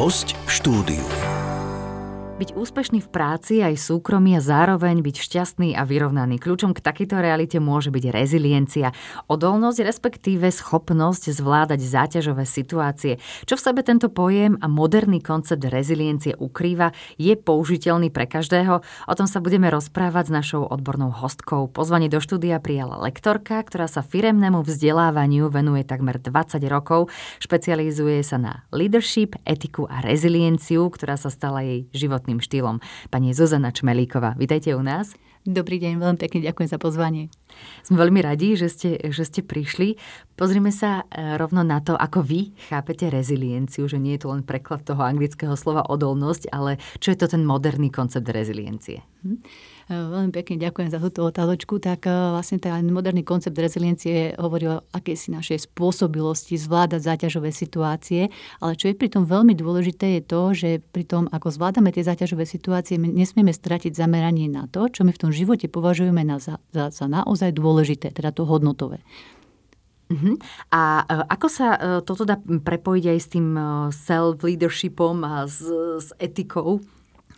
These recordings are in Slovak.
Host v štúdiu. Byť úspešný v práci aj súkromí a zároveň byť šťastný a vyrovnaný. Kľúčom k takejto realite môže byť reziliencia, odolnosť, respektíve schopnosť zvládať záťažové situácie. Čo v sebe tento pojem a moderný koncept reziliencie ukrýva, je použiteľný pre každého. O tom sa budeme rozprávať s našou odbornou hostkou. Pozvanie do štúdia prijala lektorka, ktorá sa firemnému vzdelávaniu venuje takmer 20 rokov. Špecializuje sa na leadership, etiku a rezilienciu, ktorá sa stala jej životným životným štýlom. Pani Zuzana Čmelíková, vítajte u nás. Dobrý deň, veľmi pekne ďakujem za pozvanie. Sme veľmi radi, že ste, že ste prišli. Pozrime sa e, rovno na to, ako vy chápete rezilienciu, že nie je to len preklad toho anglického slova odolnosť, ale čo je to ten moderný koncept reziliencie. Hm. E, veľmi pekne ďakujem za túto otázočku. Tak e, vlastne ten moderný koncept reziliencie hovorí o akejsi našej spôsobilosti zvládať záťažové situácie, ale čo je pritom veľmi dôležité je to, že pri tom, ako zvládame tie záťažové situácie, my nesmieme stratiť zameranie na to, čo my v tom živote považujeme na, za, za, za naozaj dôležité, teda to hodnotové. Uh-huh. A e, ako sa toto dá prepojiť aj s tým self-leadershipom a s, s etikou?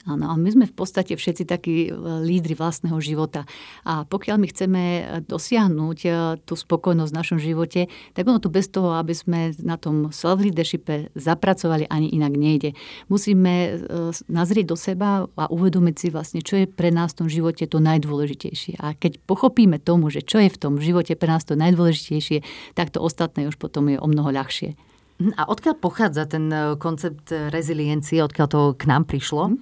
Áno, a my sme v podstate všetci takí e, lídry vlastného života. A pokiaľ my chceme e, dosiahnuť e, tú spokojnosť v našom živote, tak ono tu bez toho, aby sme na tom self-leadershipe zapracovali, ani inak nejde. Musíme nazrieť do seba a uvedomiť si vlastne, čo je pre nás v tom živote to najdôležitejšie. A keď pochopíme tomu, že čo je v tom živote pre nás to najdôležitejšie, tak to ostatné už potom je o mnoho ľahšie. Mhm. A odkiaľ pochádza ten e, koncept reziliencie, odkiaľ to k nám prišlo? Mm.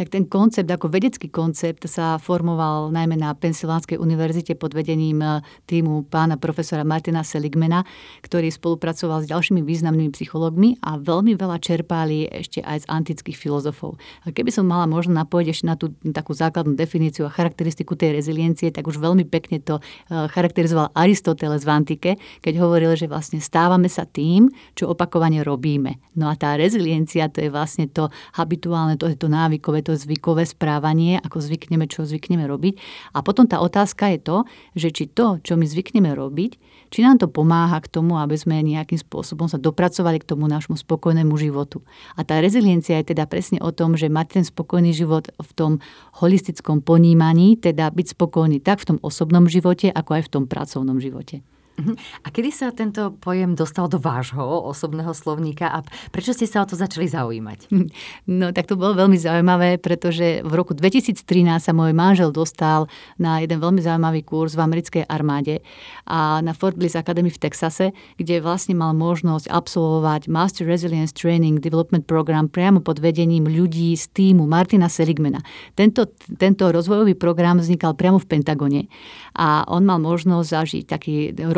Tak ten koncept, ako vedecký koncept, sa formoval najmä na Pensylvánskej univerzite pod vedením e, týmu pána profesora Martina Seligmana, ktorý spolupracoval s ďalšími významnými psychológmi a veľmi veľa čerpali ešte aj z antických filozofov. A keby som mala možno napojiť ešte na tú takú základnú definíciu a charakteristiku tej reziliencie, tak už veľmi pekne to e, charakterizoval Aristoteles v antike, keď hovoril, že vlastne stávame sa tým, čo opakovane robíme. No a tá reziliencia to je vlastne to habituálne, to je to návykové, to zvykové správanie, ako zvykneme, čo zvykneme robiť. A potom tá otázka je to, že či to, čo my zvykneme robiť, či nám to pomáha k tomu, aby sme nejakým spôsobom sa dopracovali k tomu nášmu spokojnému životu. A tá reziliencia je teda presne o tom, že mať ten spokojný život v tom holistickom ponímaní, teda byť spokojný tak v tom osobnom živote, ako aj v tom pracovnom živote. Mhm. A kedy sa tento pojem dostal do vášho osobného slovníka a prečo ste sa o to začali zaujímať? No tak to bolo veľmi zaujímavé, pretože v roku 2013 sa môj manžel dostal na jeden veľmi zaujímavý kurz v americkej armáde a na Fort Bliss Academy v Texase, kde vlastne mal možnosť absolvovať Master Resilience Training Development Program priamo pod vedením ľudí z týmu Martina Seligmana. Tento, tento rozvojový program vznikal priamo v Pentagone a on mal možnosť zažiť taký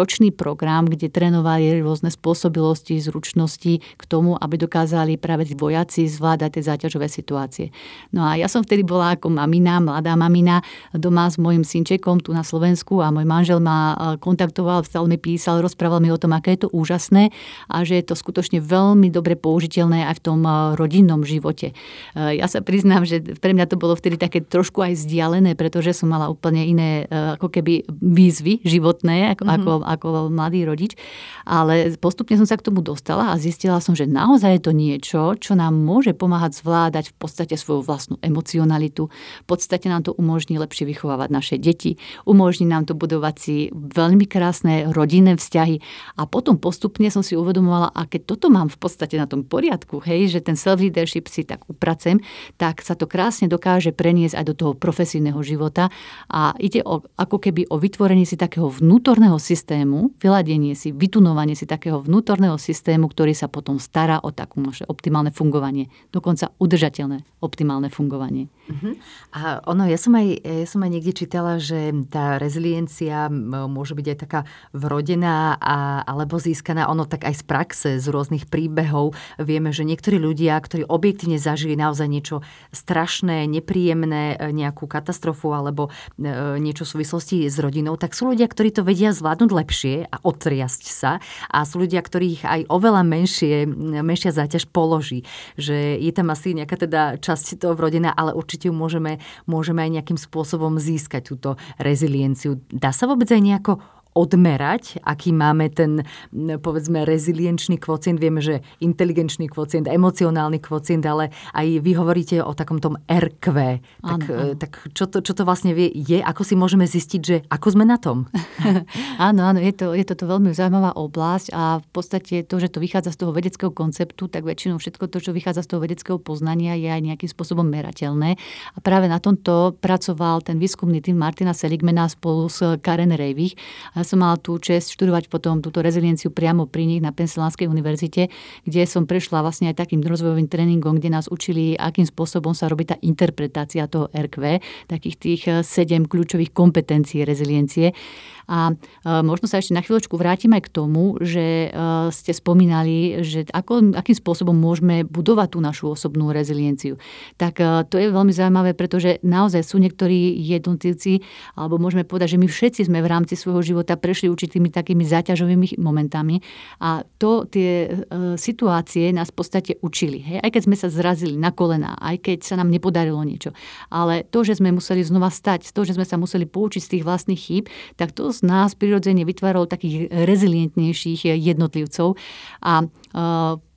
ročný program, kde trénovali rôzne spôsobilosti, zručnosti k tomu, aby dokázali práve vojaci zvládať tie záťažové situácie. No a ja som vtedy bola ako mamina, mladá mamina, doma s mojim synčekom tu na Slovensku a môj manžel ma e, kontaktoval, stále mi písal, rozprával mi o tom, aké je to úžasné a že je to skutočne veľmi dobre použiteľné aj v tom e, rodinnom živote. E, ja sa priznám, že pre mňa to bolo vtedy také trošku aj vzdialené, pretože som mala úplne iné ako keby výzvy životné, ako, mm-hmm. ako, ako mladý rodič, ale postupne som sa k tomu dostala a zistila som, že naozaj je to niečo, čo nám môže pomáhať zvládať v podstate svoju vlastnú emocionalitu. V podstate nám to umožní lepšie vychovávať naše deti, umožní nám to budovať si veľmi krásne rodinné vzťahy a potom postupne som si uvedomovala, a toto mám v podstate na tom poriadku, hej, že ten self-leadership si tak upracem, tak sa to krásne dokáže preniesť aj do toho profesijného života a ide o, ako keby o vytvorenie si takého vnútorného systému, systému, vyladenie si, vytunovanie si takého vnútorného systému, ktorý sa potom stará o takú naše optimálne fungovanie, dokonca udržateľné optimálne fungovanie. Uh-huh. A ono, ja som, aj, ja som aj niekde čítala, že tá reziliencia môže byť aj taká vrodená a, alebo získaná, ono tak aj z praxe, z rôznych príbehov. Vieme, že niektorí ľudia, ktorí objektívne zažili naozaj niečo strašné, nepríjemné, nejakú katastrofu alebo e, niečo v súvislosti s rodinou, tak sú ľudia, ktorí to vedia zvládnuť lepšie lepšie a otriasť sa a sú ľudia, ktorých aj oveľa menšie, menšia záťaž položí. Že je tam asi nejaká teda časť toho vrodená, ale určite ju môžeme, môžeme aj nejakým spôsobom získať túto rezilienciu. Dá sa vôbec aj nejako odmerať, aký máme ten, povedzme, rezilienčný kvocient. Vieme, že inteligenčný kvocient, emocionálny kvocient, ale aj vy hovoríte o takom tom RQ. Tak, áno, áno. tak čo, to, čo to vlastne vie, je? Ako si môžeme zistiť, že ako sme na tom? áno, áno, je to, je to veľmi zaujímavá oblasť a v podstate to, že to vychádza z toho vedeckého konceptu, tak väčšinou všetko to, čo vychádza z toho vedeckého poznania, je aj nejakým spôsobom merateľné. A práve na tomto pracoval ten výskumný tým Martina Seligmana spolu s Karen Reivich. Som mala tú čest študovať potom túto rezilienciu priamo pri nich na Pensylvánskej univerzite, kde som prešla vlastne aj takým rozvojovým tréningom, kde nás učili, akým spôsobom sa robí tá interpretácia toho RQ, takých tých sedem kľúčových kompetencií reziliencie. A e, možno sa ešte na chvíľočku vrátim aj k tomu, že e, ste spomínali, že ako, akým spôsobom môžeme budovať tú našu osobnú rezilienciu. Tak to je veľmi zaujímavé, pretože naozaj sú niektorí jednotlivci, alebo môžeme povedať, že my všetci sme v rámci svojho života prešli určitými takými záťažovými momentami a to tie situácie nás v podstate učili. Hej? Aj keď sme sa zrazili na kolena, aj keď sa nám nepodarilo niečo. Ale to, že sme museli znova stať, to, že sme sa museli poučiť z tých vlastných chýb, tak to z nás prirodzene vytváralo takých rezilientnejších jednotlivcov a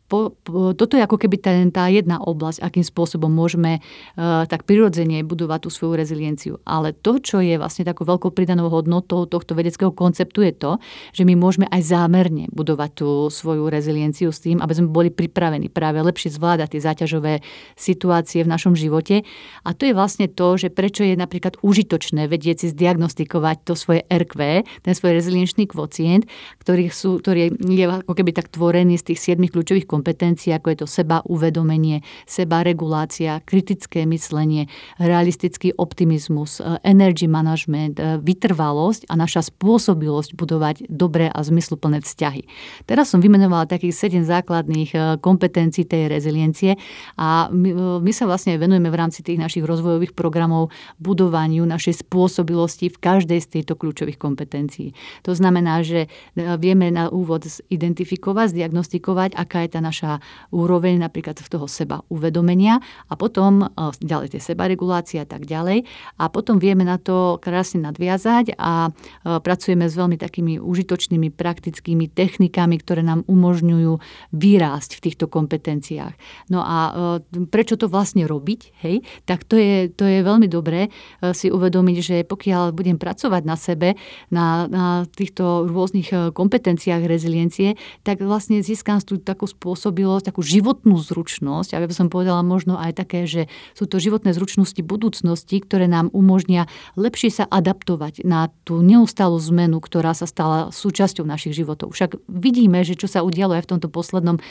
po, po, toto je ako keby tá, tá jedna oblasť, akým spôsobom môžeme uh, tak prirodzene budovať tú svoju rezilienciu. Ale to, čo je vlastne takou veľkou pridanou hodnotou tohto vedeckého konceptu je to, že my môžeme aj zámerne budovať tú svoju rezilienciu s tým, aby sme boli pripravení práve lepšie zvládať tie záťažové situácie v našom živote. A to je vlastne to, že prečo je napríklad užitočné vedieť si zdiagnostikovať to svoje RQ, ten svoj rezilienčný kvocient, ktorý, sú, ktorý je ako keby tak tvorený z tých siedmých kľúčových kompetencie, ako je to seba uvedomenie, seba regulácia, kritické myslenie, realistický optimizmus, e, energy management, e, vytrvalosť a naša spôsobilosť budovať dobré a zmysluplné vzťahy. Teraz som vymenovala takých sedem základných e, kompetencií tej reziliencie a my, my sa vlastne venujeme v rámci tých našich rozvojových programov budovaniu našej spôsobilosti v každej z týchto kľúčových kompetencií. To znamená, že vieme na úvod identifikovať, zdiagnostikovať, aká je tá naša úroveň napríklad v toho seba uvedomenia a potom e, ďalej tie sebaregulácie a tak ďalej. A potom vieme na to krásne nadviazať a e, pracujeme s veľmi takými užitočnými praktickými technikami, ktoré nám umožňujú vyrásť v týchto kompetenciách. No a e, prečo to vlastne robiť? Hej? Tak to je, to je veľmi dobré si uvedomiť, že pokiaľ budem pracovať na sebe, na, na týchto rôznych kompetenciách reziliencie, tak vlastne získam tú takú spôsob spôsobilosť, takú životnú zručnosť, aby som povedala možno aj také, že sú to životné zručnosti budúcnosti, ktoré nám umožnia lepšie sa adaptovať na tú neustálu zmenu, ktorá sa stala súčasťou našich životov. Však vidíme, že čo sa udialo aj v tomto poslednom e,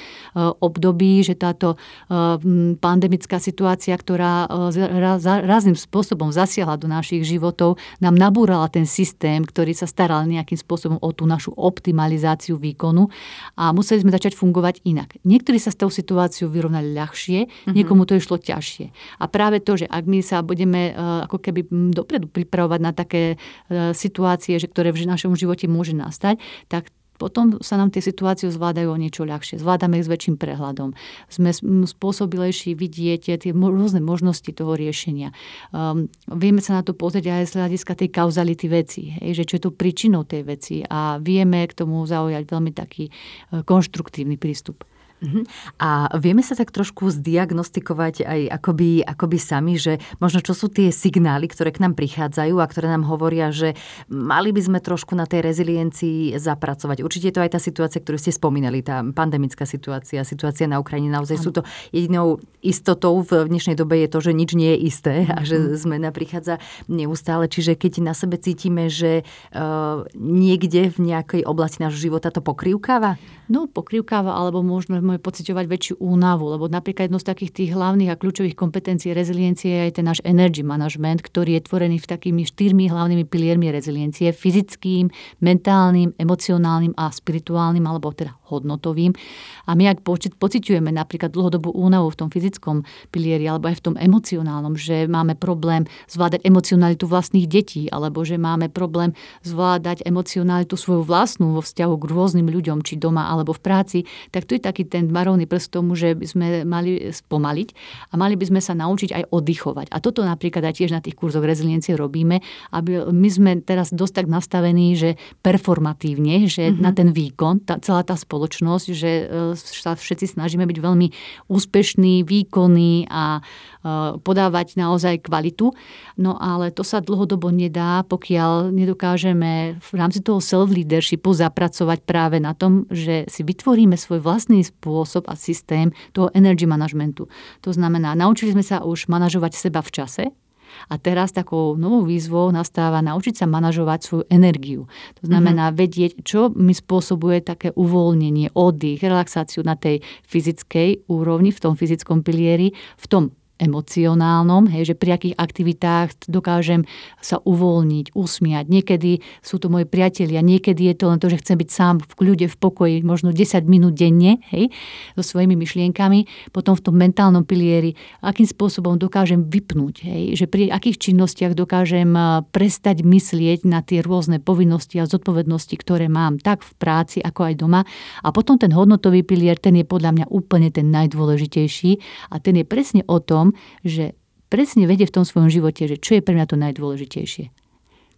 období, že táto e, pandemická situácia, ktorá e, rázným spôsobom zasiahla do našich životov, nám nabúrala ten systém, ktorý sa staral nejakým spôsobom o tú našu optimalizáciu výkonu a museli sme začať fungovať inak. Niektorí sa s tou situáciou vyrovnali ľahšie, mm-hmm. niekomu to išlo ťažšie. A práve to, že ak my sa budeme uh, ako keby dopredu pripravovať na také uh, situácie, že ktoré v našom živote môže nastať, tak potom sa nám tie situácie zvládajú o niečo ľahšie. Zvládame ich s väčším prehľadom. Sme spôsobilejší vidieť tie rôzne možnosti toho riešenia. Um, vieme sa na to pozrieť aj z hľadiska tej kauzality veci, hej, že čo je to príčinou tej veci a vieme k tomu zaujať veľmi taký uh, konštruktívny prístup. Uh-huh. A vieme sa tak trošku zdiagnostikovať aj akoby, akoby sami, že možno čo sú tie signály, ktoré k nám prichádzajú a ktoré nám hovoria, že mali by sme trošku na tej reziliencii zapracovať. Určite je to aj tá situácia, ktorú ste spomínali, tá pandemická situácia, situácia na Ukrajine. Naozaj sú to jedinou istotou v dnešnej dobe je to, že nič nie je isté a že mhm. zmena prichádza neustále. Čiže keď na sebe cítime, že uh, niekde v nejakej oblasti nášho života to pokrývkáva? No, pokrývkáva, alebo možno môžeme pociťovať väčšiu únavu, lebo napríklad jedno z takých tých hlavných a kľúčových kompetencií reziliencie je aj ten náš energy management, ktorý je tvorený v takými štyrmi hlavnými piliermi reziliencie, fyzickým, mentálnym, emocionálnym a spirituálnym, alebo teda hodnotovým. A my ak pociťujeme napríklad dlhodobú únavu v tom fyzickom pilieri alebo aj v tom emocionálnom, že máme problém zvládať emocionalitu vlastných detí, alebo že máme problém zvládať emocionalitu svoju vlastnú vo vzťahu k rôznym ľuďom, či doma alebo v práci, tak to je taký ten varovný prst tomu, že by sme mali spomaliť a mali by sme sa naučiť aj oddychovať. A toto napríklad aj tiež na tých kurzoch reziliencie robíme, aby my sme teraz dosť tak nastavení, že performatívne, že mm-hmm. na ten výkon, tá, celá tá spoločnosť, že e, sa všetci snažíme byť veľmi úspešní, výkonní a podávať naozaj kvalitu. No ale to sa dlhodobo nedá, pokiaľ nedokážeme v rámci toho self-leadershipu zapracovať práve na tom, že si vytvoríme svoj vlastný spôsob a systém toho energy managementu. To znamená, naučili sme sa už manažovať seba v čase, a teraz takou novou výzvou nastáva naučiť sa manažovať svoju energiu. To znamená mm-hmm. vedieť, čo mi spôsobuje také uvoľnenie, oddych, relaxáciu na tej fyzickej úrovni, v tom fyzickom pilieri, v tom emocionálnom, hej, že pri akých aktivitách dokážem sa uvoľniť, usmiať. Niekedy sú to moji priatelia, niekedy je to len to, že chcem byť sám v kľude, v pokoji, možno 10 minút denne, hej, so svojimi myšlienkami. Potom v tom mentálnom pilieri, akým spôsobom dokážem vypnúť, hej, že pri akých činnostiach dokážem prestať myslieť na tie rôzne povinnosti a zodpovednosti, ktoré mám tak v práci, ako aj doma. A potom ten hodnotový pilier, ten je podľa mňa úplne ten najdôležitejší a ten je presne o tom, že presne vedie v tom svojom živote, že čo je pre mňa to najdôležitejšie.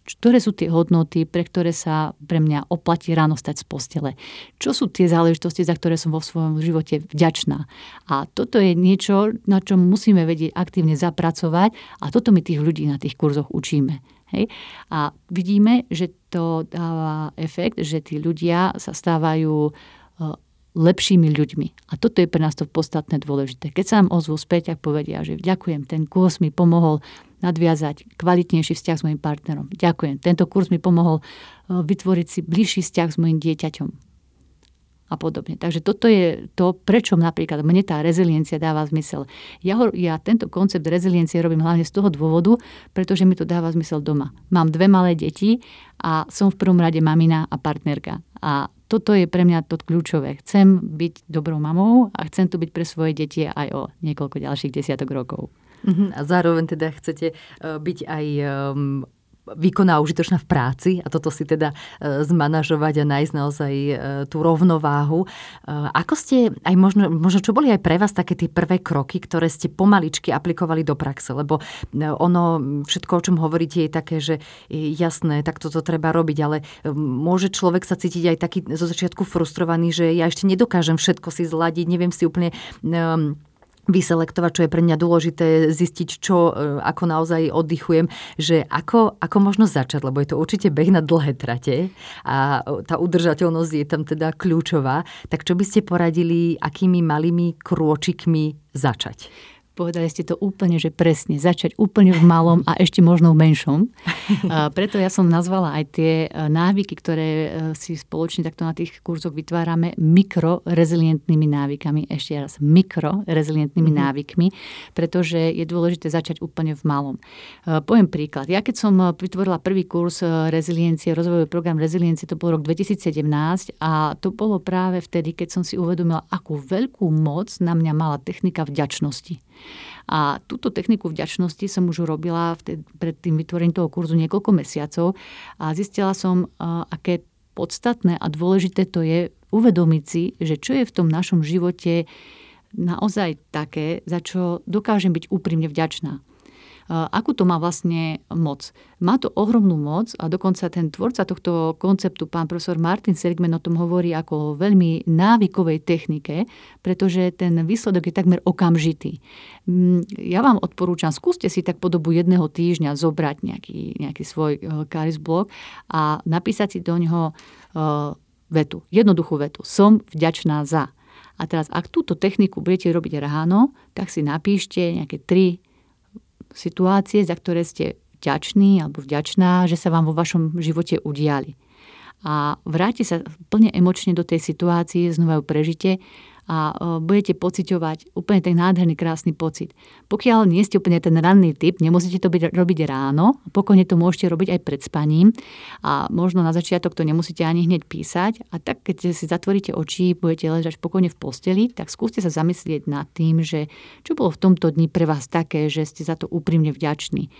Ktoré sú tie hodnoty, pre ktoré sa pre mňa oplatí ráno stať z postele? Čo sú tie záležitosti, za ktoré som vo svojom živote vďačná? A toto je niečo, na čom musíme vedieť aktívne zapracovať a toto my tých ľudí na tých kurzoch učíme. Hej? A vidíme, že to dáva efekt, že tí ľudia sa stávajú lepšími ľuďmi. A toto je pre nás to podstatné dôležité. Keď sa nám ozvú späť a povedia, že ďakujem, ten kurz mi pomohol nadviazať kvalitnejší vzťah s mojim partnerom. Ďakujem, tento kurz mi pomohol e, vytvoriť si bližší vzťah s mojim dieťaťom a podobne. Takže toto je to, prečo napríklad mne tá reziliencia dáva zmysel. Ja, ho, ja tento koncept reziliencie robím hlavne z toho dôvodu, pretože mi to dáva zmysel doma. Mám dve malé deti a som v prvom rade mamina a partnerka. A toto je pre mňa to kľúčové. Chcem byť dobrou mamou a chcem tu byť pre svoje deti aj o niekoľko ďalších desiatok rokov. Uh-huh. A zároveň teda chcete uh, byť aj výkonná a užitočná v práci a toto si teda e, zmanažovať a nájsť naozaj e, tú rovnováhu. E, ako ste, aj možno, možno čo boli aj pre vás také tie prvé kroky, ktoré ste pomaličky aplikovali do praxe? Lebo ono, všetko, o čom hovoríte, je také, že jasné, tak toto treba robiť, ale môže človek sa cítiť aj taký zo začiatku frustrovaný, že ja ešte nedokážem všetko si zladiť, neviem si úplne vyselektovať, čo je pre mňa dôležité, zistiť, čo, e, ako naozaj oddychujem, že ako, ako možno začať, lebo je to určite beh na dlhé trate a tá udržateľnosť je tam teda kľúčová. Tak čo by ste poradili, akými malými krôčikmi začať? Povedali ste to úplne, že presne. Začať úplne v malom a ešte možno v menšom. A preto ja som nazvala aj tie e, návyky, ktoré e, si spoločne takto na tých kurzoch vytvárame mikrorezilientnými návykami. Ešte raz, mikrorezilientnými mm-hmm. návykmi, pretože je dôležité začať úplne v malom. E, poviem príklad. Ja keď som vytvorila prvý kurz reziliencie, rozvojový program reziliencie, to bol rok 2017 a to bolo práve vtedy, keď som si uvedomila, akú veľkú moc na mňa mala technika vďačnosti. A túto techniku vďačnosti som už robila vtedy, pred tým vytvorením toho kurzu niekoľko mesiacov a zistila som, aké podstatné a dôležité to je uvedomiť si, že čo je v tom našom živote naozaj také, za čo dokážem byť úprimne vďačná akú to má vlastne moc. Má to ohromnú moc a dokonca ten tvorca tohto konceptu, pán profesor Martin Seligman o tom hovorí ako o veľmi návykovej technike, pretože ten výsledok je takmer okamžitý. Mm, ja vám odporúčam, skúste si tak po dobu jedného týždňa zobrať nejaký, nejaký svoj karis e, blog a napísať si do neho e, vetu, jednoduchú vetu. Som vďačná za. A teraz, ak túto techniku budete robiť ráno, tak si napíšte nejaké tri situácie, za ktoré ste vďační alebo vďačná, že sa vám vo vašom živote udiali. A vráte sa plne emočne do tej situácie, znova ju prežite a e, budete pociťovať úplne ten nádherný, krásny pocit. Pokiaľ nie ste úplne ten ranný typ, nemusíte to byť, robiť ráno, pokojne to môžete robiť aj pred spaním a možno na začiatok to nemusíte ani hneď písať a tak keď si zatvoríte oči, budete ležať pokojne v posteli, tak skúste sa zamyslieť nad tým, že čo bolo v tomto dni pre vás také, že ste za to úprimne vďační.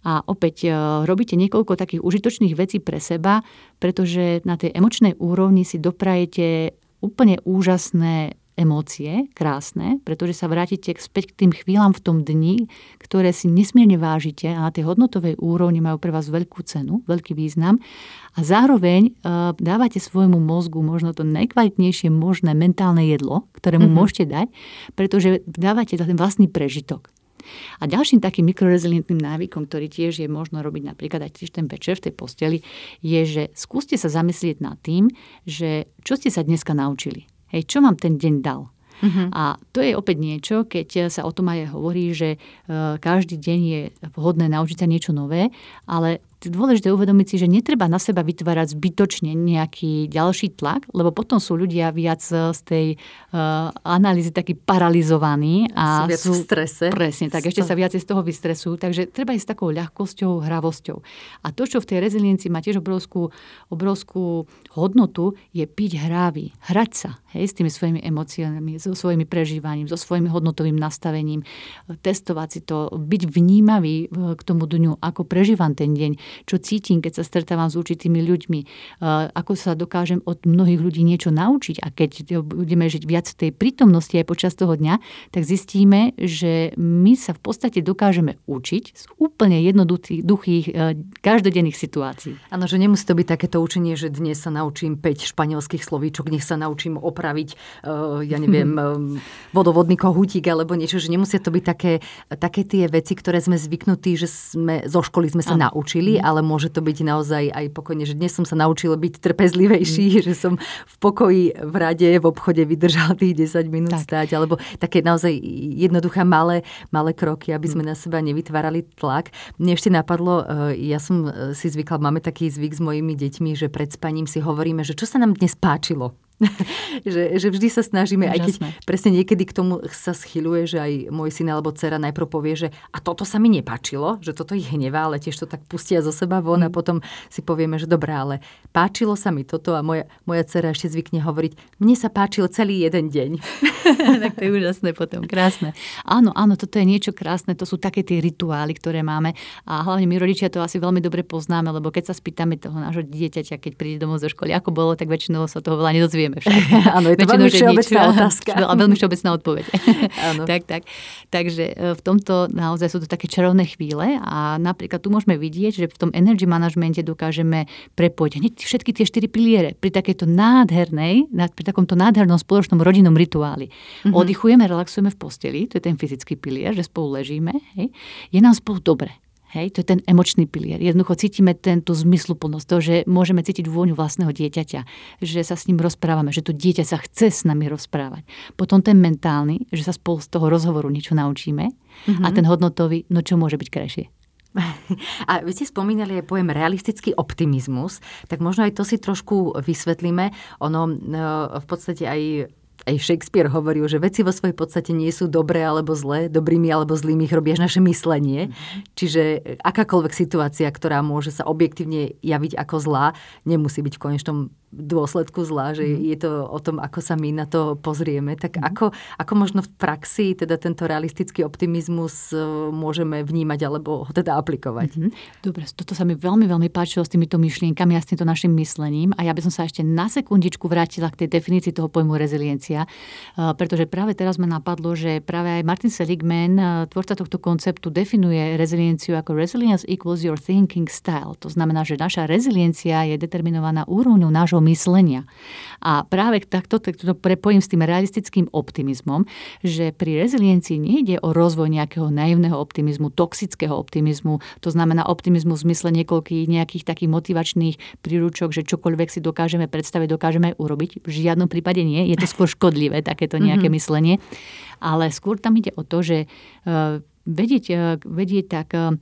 A opäť e, robíte niekoľko takých užitočných vecí pre seba, pretože na tej emočnej úrovni si doprajete úplne úžasné emócie krásne, pretože sa vrátite späť k tým chvíľam v tom dni, ktoré si nesmierne vážite a na tej hodnotovej úrovni majú pre vás veľkú cenu, veľký význam a zároveň uh, dávate svojmu mozgu možno to najkvalitnejšie možné mentálne jedlo, ktoré mu mm-hmm. môžete dať, pretože dávate ten vlastný prežitok. A ďalším takým mikrorezilientným návykom, ktorý tiež je možno robiť napríklad aj tiež ten večer v tej posteli, je, že skúste sa zamyslieť nad tým, že čo ste sa dneska naučili. Hej, čo vám ten deň dal? Uh-huh. A to je opäť niečo, keď sa o tom aj hovorí, že uh, každý deň je vhodné naučiť sa niečo nové, ale dôležité uvedomiť si, že netreba na seba vytvárať zbytočne nejaký ďalší tlak, lebo potom sú ľudia viac z tej uh, analýzy takí paralizovaní a sú, sú v strese. Presne, tak ešte sa viac z toho vystresujú, takže treba ísť s takou ľahkosťou, hravosťou. A to, čo v tej reziliencii má tiež obrovskú, obrovskú hodnotu, je piť hrávy, hrať sa hej, s tými svojimi emóciami, so svojimi prežívaním, so svojimi hodnotovým nastavením, testovať si to, byť vnímavý k tomu dňu, ako prežívam ten deň, čo cítim, keď sa stretávam s určitými ľuďmi, ako sa dokážem od mnohých ľudí niečo naučiť a keď budeme žiť viac v tej prítomnosti aj počas toho dňa, tak zistíme, že my sa v podstate dokážeme učiť z úplne jednoduchých e, každodenných situácií. Áno, že nemusí to byť takéto učenie, že dnes sa naučím 5 španielských slovíčok, nech sa naučím opraviť, e, ja neviem, e, vodovodný kohútik alebo niečo, že nemusia to byť také, také tie veci, ktoré sme zvyknutí, že sme zo školy sme sa ano. naučili mm. ale môže to byť naozaj aj pokojne, že dnes som sa naučila byť trpezlivejší, mm. že som v pokoji v rade, v obchode vydržal tých 10 minút tak. stáť, alebo také naozaj jednoduché malé, malé kroky, aby sme mm. na seba nevytvárali tlak. Mne ešte napadlo, e, ja som e, si zvykla, máme taký zvyk s mojimi deťmi, že pred spaním si hovoríme, že čo sa nám dnes páčilo. že, že vždy sa snažíme, aj keď presne niekedy k tomu sa schyluje, že aj môj syn alebo dcera najprv povie, že a toto sa mi nepáčilo, že toto ich hnevá, ale tiež to tak pustia zo seba von mm. a potom si povieme, že dobré, ale páčilo sa mi toto a moja, moja dcera ešte zvykne hovoriť, mne sa páčil celý jeden deň. tak to je úžasné potom, krásne. Áno, áno, toto je niečo krásne, to sú také tie rituály, ktoré máme a hlavne my rodičia to asi veľmi dobre poznáme, lebo keď sa spýtame toho nášho dieťaťa, keď príde domov zo školy, ako bolo, tak väčšinou sa toho veľa nedozvieme nevieme však. Áno, je to veľmi všeobecná otázka. A veľmi všeobecná odpoveď. Áno. tak, tak. Takže e, v tomto naozaj sú to také čarovné chvíle a napríklad tu môžeme vidieť, že v tom energy managemente dokážeme prepojiť hneď všetky tie štyri piliere pri takejto nádhernej, pri takomto nádhernom spoločnom rodinnom rituáli. Mm-hmm. Oddychujeme, relaxujeme v posteli, to je ten fyzický pilier, že spolu ležíme, hej. je nám spolu dobre. Hej, to je ten emočný pilier. Jednoducho cítime tento zmysluplnosť, to, že môžeme cítiť vôňu vlastného dieťaťa, že sa s ním rozprávame, že to dieťa sa chce s nami rozprávať. Potom ten mentálny, že sa spolu z toho rozhovoru niečo naučíme. Mm-hmm. A ten hodnotový, no čo môže byť krajšie? A vy ste spomínali aj pojem realistický optimizmus, tak možno aj to si trošku vysvetlíme. Ono no, v podstate aj aj Shakespeare hovoril, že veci vo svojej podstate nie sú dobré alebo zlé, dobrými alebo zlými ich robí až naše myslenie. Mm-hmm. Čiže akákoľvek situácia, ktorá môže sa objektívne javiť ako zlá, nemusí byť v konečnom dôsledku zla, že mm. je to o tom, ako sa my na to pozrieme. Tak mm. ako, ako možno v praxi teda tento realistický optimizmus e, môžeme vnímať alebo ho teda aplikovať? Mm. Dobre, toto sa mi veľmi, veľmi páčilo s týmito myšlienkami a s týmto našim myslením a ja by som sa ešte na sekundičku vrátila k tej definícii toho pojmu reziliencia, e, pretože práve teraz ma napadlo, že práve aj Martin Seligman, e, tvorca tohto konceptu, definuje rezilienciu ako resilience equals your thinking style. To znamená, že naša reziliencia je determinovaná úrovňou nášho myslenia. A práve takto, takto to prepojím s tým realistickým optimizmom, že pri reziliencii nejde o rozvoj nejakého naivného optimizmu, toxického optimizmu, to znamená optimizmu v zmysle niekoľkých nejakých takých motivačných príručok, že čokoľvek si dokážeme predstaviť, dokážeme urobiť. V žiadnom prípade nie, je to skôr škodlivé takéto nejaké mm-hmm. myslenie. Ale skôr tam ide o to, že eh, vedieť, eh, vedieť tak eh,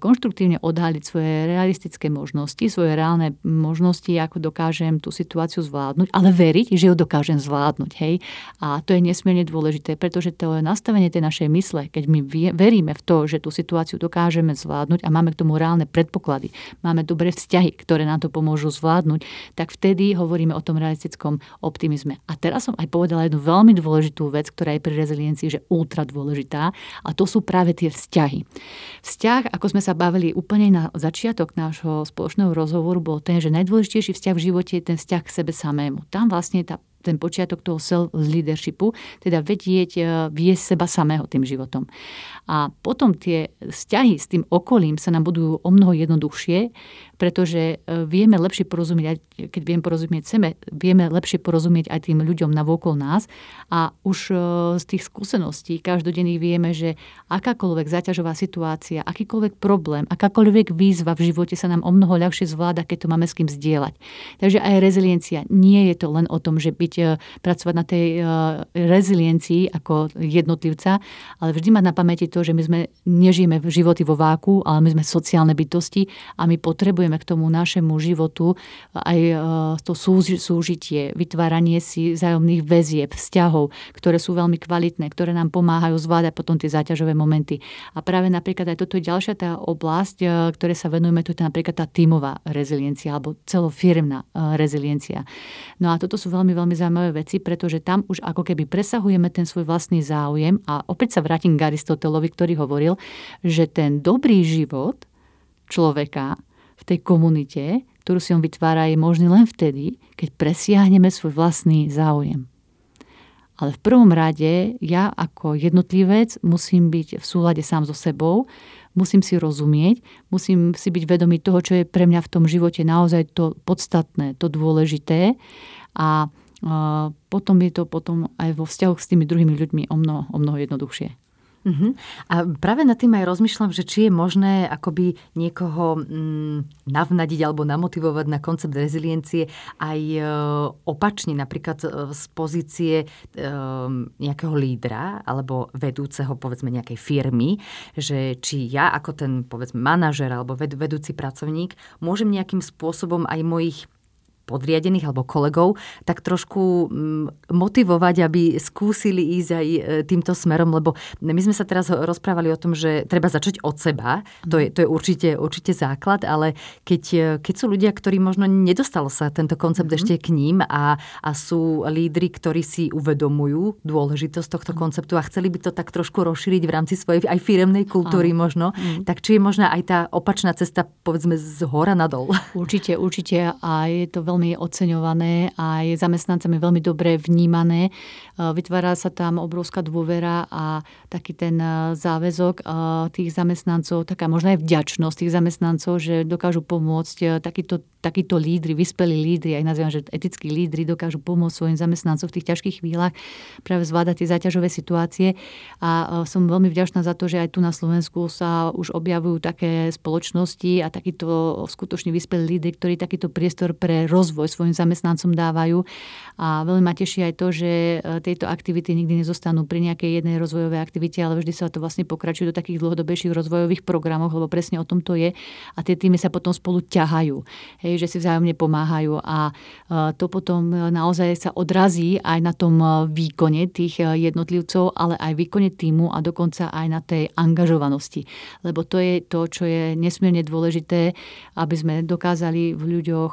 konštruktívne odhaliť svoje realistické možnosti, svoje reálne možnosti, ako dokážem tú situáciu zvládnuť, ale veriť, že ju dokážem zvládnuť. Hej? A to je nesmierne dôležité, pretože to je nastavenie tej našej mysle, keď my veríme v to, že tú situáciu dokážeme zvládnuť a máme k tomu reálne predpoklady, máme dobré vzťahy, ktoré nám to pomôžu zvládnuť, tak vtedy hovoríme o tom realistickom optimizme. A teraz som aj povedala jednu veľmi dôležitú vec, ktorá je pri reziliencii, že ultra dôležitá, a to sú práve tie vzťahy. Vzťah ako sme sa bavili úplne na začiatok nášho spoločného rozhovoru, bol ten, že najdôležitejší vzťah v živote je ten vzťah k sebe samému. Tam vlastne tá ten počiatok toho self-leadershipu, teda vedieť e, viesť seba samého tým životom. A potom tie vzťahy s tým okolím sa nám budú o mnoho jednoduchšie, pretože e, vieme lepšie porozumieť, keď vieme porozumieť sebe, vieme lepšie porozumieť aj tým ľuďom na vokol nás a už e, z tých skúseností každodenných vieme, že akákoľvek zaťažová situácia, akýkoľvek problém, akákoľvek výzva v živote sa nám o mnoho ľahšie zvláda, keď to máme s kým zdieľať. Takže aj reziliencia nie je to len o tom, že byť, e, pracovať na tej reziliencii ako jednotlivca, ale vždy mať na pamäti to, že my sme nežijeme v životy vo váku, ale my sme sociálne bytosti a my potrebujeme k tomu našemu životu aj e, to súžitie, vytváranie si vzájomných väzieb, vzťahov, ktoré sú veľmi kvalitné, ktoré nám pomáhajú zvládať potom tie záťažové momenty. A práve napríklad aj toto je ďalšia tá oblasť, e, ktoré sa venujeme, to je napríklad tá tímová reziliencia alebo celofirmná e, reziliencia. No a toto sú veľmi, veľmi zaujímavé veci, pretože tam už ako keby presahujeme ten svoj vlastný záujem a opäť sa vrátim k Aristotelovi, ktorý hovoril, že ten dobrý život človeka v tej komunite, ktorú si on vytvára, je možný len vtedy, keď presiahneme svoj vlastný záujem. Ale v prvom rade ja ako jednotlivec musím byť v súlade sám so sebou, musím si rozumieť, musím si byť vedomý toho, čo je pre mňa v tom živote naozaj to podstatné, to dôležité a potom je to potom aj vo vzťahoch s tými druhými ľuďmi o mnoho, o mnoho jednoduchšie. Uh-huh. A práve nad tým aj rozmýšľam, že či je možné akoby niekoho mm, navnadiť alebo namotivovať na koncept reziliencie aj e, opačne, napríklad e, z pozície e, nejakého lídra alebo vedúceho povedzme nejakej firmy, že či ja ako ten povedzme manažer alebo ved, vedúci pracovník môžem nejakým spôsobom aj mojich podriadených alebo kolegov, tak trošku mm, motivovať, aby skúsili ísť aj e, týmto smerom, lebo my sme sa teraz rozprávali o tom, že treba začať od seba, to je, to je určite, určite základ, ale keď, e, keď sú ľudia, ktorí možno nedostalo sa tento koncept mm-hmm. ešte k ním a, a sú lídry, ktorí si uvedomujú dôležitosť tohto mm-hmm. konceptu a chceli by to tak trošku rozšíriť v rámci svojej aj firemnej kultúry Áno. možno, mm-hmm. tak či je možná aj tá opačná cesta povedzme z hora nadol? Určite, určite a je to veľmi veľmi oceňované a je zamestnancami veľmi dobre vnímané. E, vytvára sa tam obrovská dôvera a taký ten e, záväzok e, tých zamestnancov, taká možno aj vďačnosť tých zamestnancov, že dokážu pomôcť takýto takíto lídry, vyspelí lídry, aj nazývam, že etickí lídry dokážu pomôcť svojim zamestnancom v tých ťažkých chvíľach práve zvládať tie zaťažové situácie. A som veľmi vďačná za to, že aj tu na Slovensku sa už objavujú také spoločnosti a takíto skutočne vyspelí lídry, ktorí takýto priestor pre rozvoj rozvoj svojim zamestnancom dávajú. A veľmi ma teší aj to, že e, tieto aktivity nikdy nezostanú pri nejakej jednej rozvojovej aktivite, ale vždy sa to vlastne pokračuje do takých dlhodobejších rozvojových programov, lebo presne o tom to je. A tie týmy sa potom spolu ťahajú, hej, že si vzájomne pomáhajú. A e, to potom e, naozaj sa odrazí aj na tom výkone tých jednotlivcov, ale aj výkone týmu a dokonca aj na tej angažovanosti. Lebo to je to, čo je nesmierne dôležité, aby sme dokázali v ľuďoch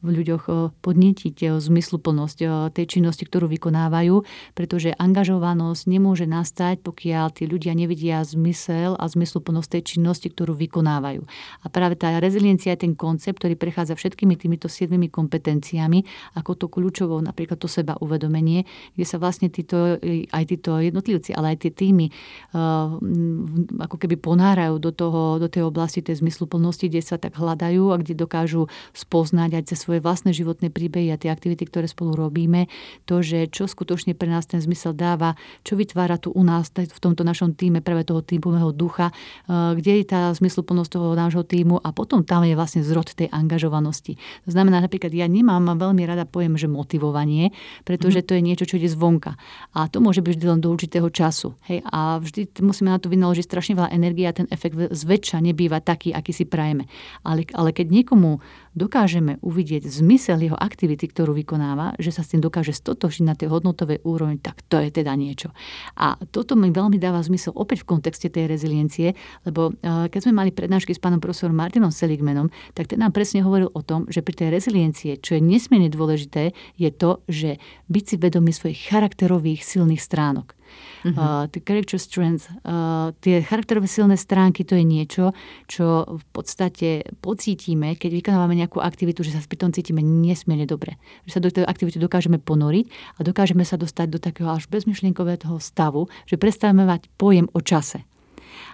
v ľuďoch eh, podnetiť eh, zmysluplnosť eh, tej činnosti, ktorú vykonávajú, pretože angažovanosť nemôže nastať, pokiaľ tí ľudia nevidia zmysel a zmysluplnosť tej činnosti, ktorú vykonávajú. A práve tá reziliencia je ten koncept, ktorý prechádza všetkými týmito siedmimi kompetenciami, ako to kľúčovo napríklad to seba uvedomenie, kde sa vlastne títo, aj títo jednotlivci, ale aj tie týmy ako keby ponárajú do, toho, do tej oblasti tej zmysluplnosti, kde sa tak hľadajú a kde dokážu spoznať aj cez svoje vlastné životné príbehy a tie aktivity, ktoré spolu robíme, to, že čo skutočne pre nás ten zmysel dáva, čo vytvára tu u nás v tomto našom týme práve toho týmového ducha, eh, kde je tá zmysluplnosť toho nášho týmu a potom tam je vlastne zrod tej angažovanosti. To znamená napríklad, ja nemám veľmi rada pojem, že motivovanie, pretože mm-hmm. to je niečo, čo ide zvonka. A to môže byť vždy len do určitého času. Hej? A vždy musíme na to vynaložiť strašne veľa energie a ten efekt zväčša nebýva taký, aký si prajeme. Ale, ale keď niekomu dokážeme uvidieť zmysel jeho aktivity, ktorú vykonáva, že sa s tým dokáže stotožiť na tej hodnotovej úrovni, tak to je teda niečo. A toto mi veľmi dáva zmysel opäť v kontexte tej reziliencie, lebo eh, keď sme mali prednášky s pánom profesorom Martinom Seligmanom, tak ten nám presne hovoril o tom, že pri tej reziliencie, čo je nesmierne dôležité, je to, že byť si vedomý svojich charakterových silných stránok. Uh-huh. Uh, tie character strengths, uh, tie charakterové silné stránky, to je niečo, čo v podstate pocítime, keď vykonávame nejakú aktivitu, že sa pri tom cítime nesmierne dobre. Že sa do tej aktivity dokážeme ponoriť a dokážeme sa dostať do takého až bezmyšlienkového stavu, že prestavíme mať pojem o čase.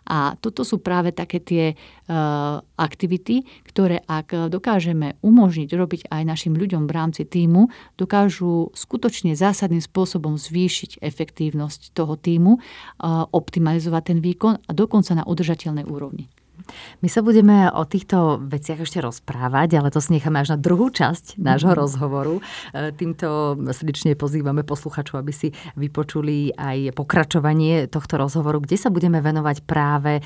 A toto sú práve také tie uh, aktivity, ktoré ak dokážeme umožniť robiť aj našim ľuďom v rámci týmu, dokážu skutočne zásadným spôsobom zvýšiť efektívnosť toho týmu, uh, optimalizovať ten výkon a dokonca na udržateľnej úrovni. My sa budeme o týchto veciach ešte rozprávať, ale to si necháme až na druhú časť nášho mm-hmm. rozhovoru. E, týmto srdečne pozývame posluchačov, aby si vypočuli aj pokračovanie tohto rozhovoru, kde sa budeme venovať práve e,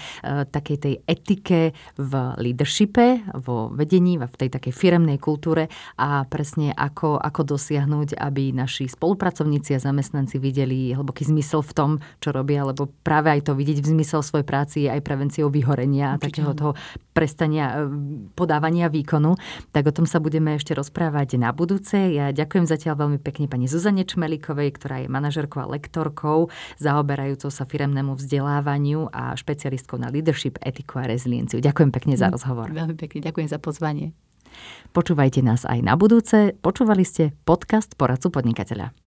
takej tej etike v leadershipe, vo vedení, v tej takej firemnej kultúre a presne ako, ako dosiahnuť, aby naši spolupracovníci a zamestnanci videli hlboký zmysel v tom, čo robia, lebo práve aj to vidieť v zmysel svojej práci je aj prevenciou vyhorenia a takého toho prestania e, podávania výkonu, tak o tom sa budeme ešte rozprávať na budúce. Ja ďakujem zatiaľ veľmi pekne pani Zuzane Čmelikovej, ktorá je manažerkou a lektorkou, zaoberajúcou sa firemnému vzdelávaniu a špecialistkou na leadership, etiku a rezilienciu. Ďakujem pekne za mm, rozhovor. Veľmi pekne, ďakujem za pozvanie. Počúvajte nás aj na budúce. Počúvali ste podcast Poradcu podnikateľa.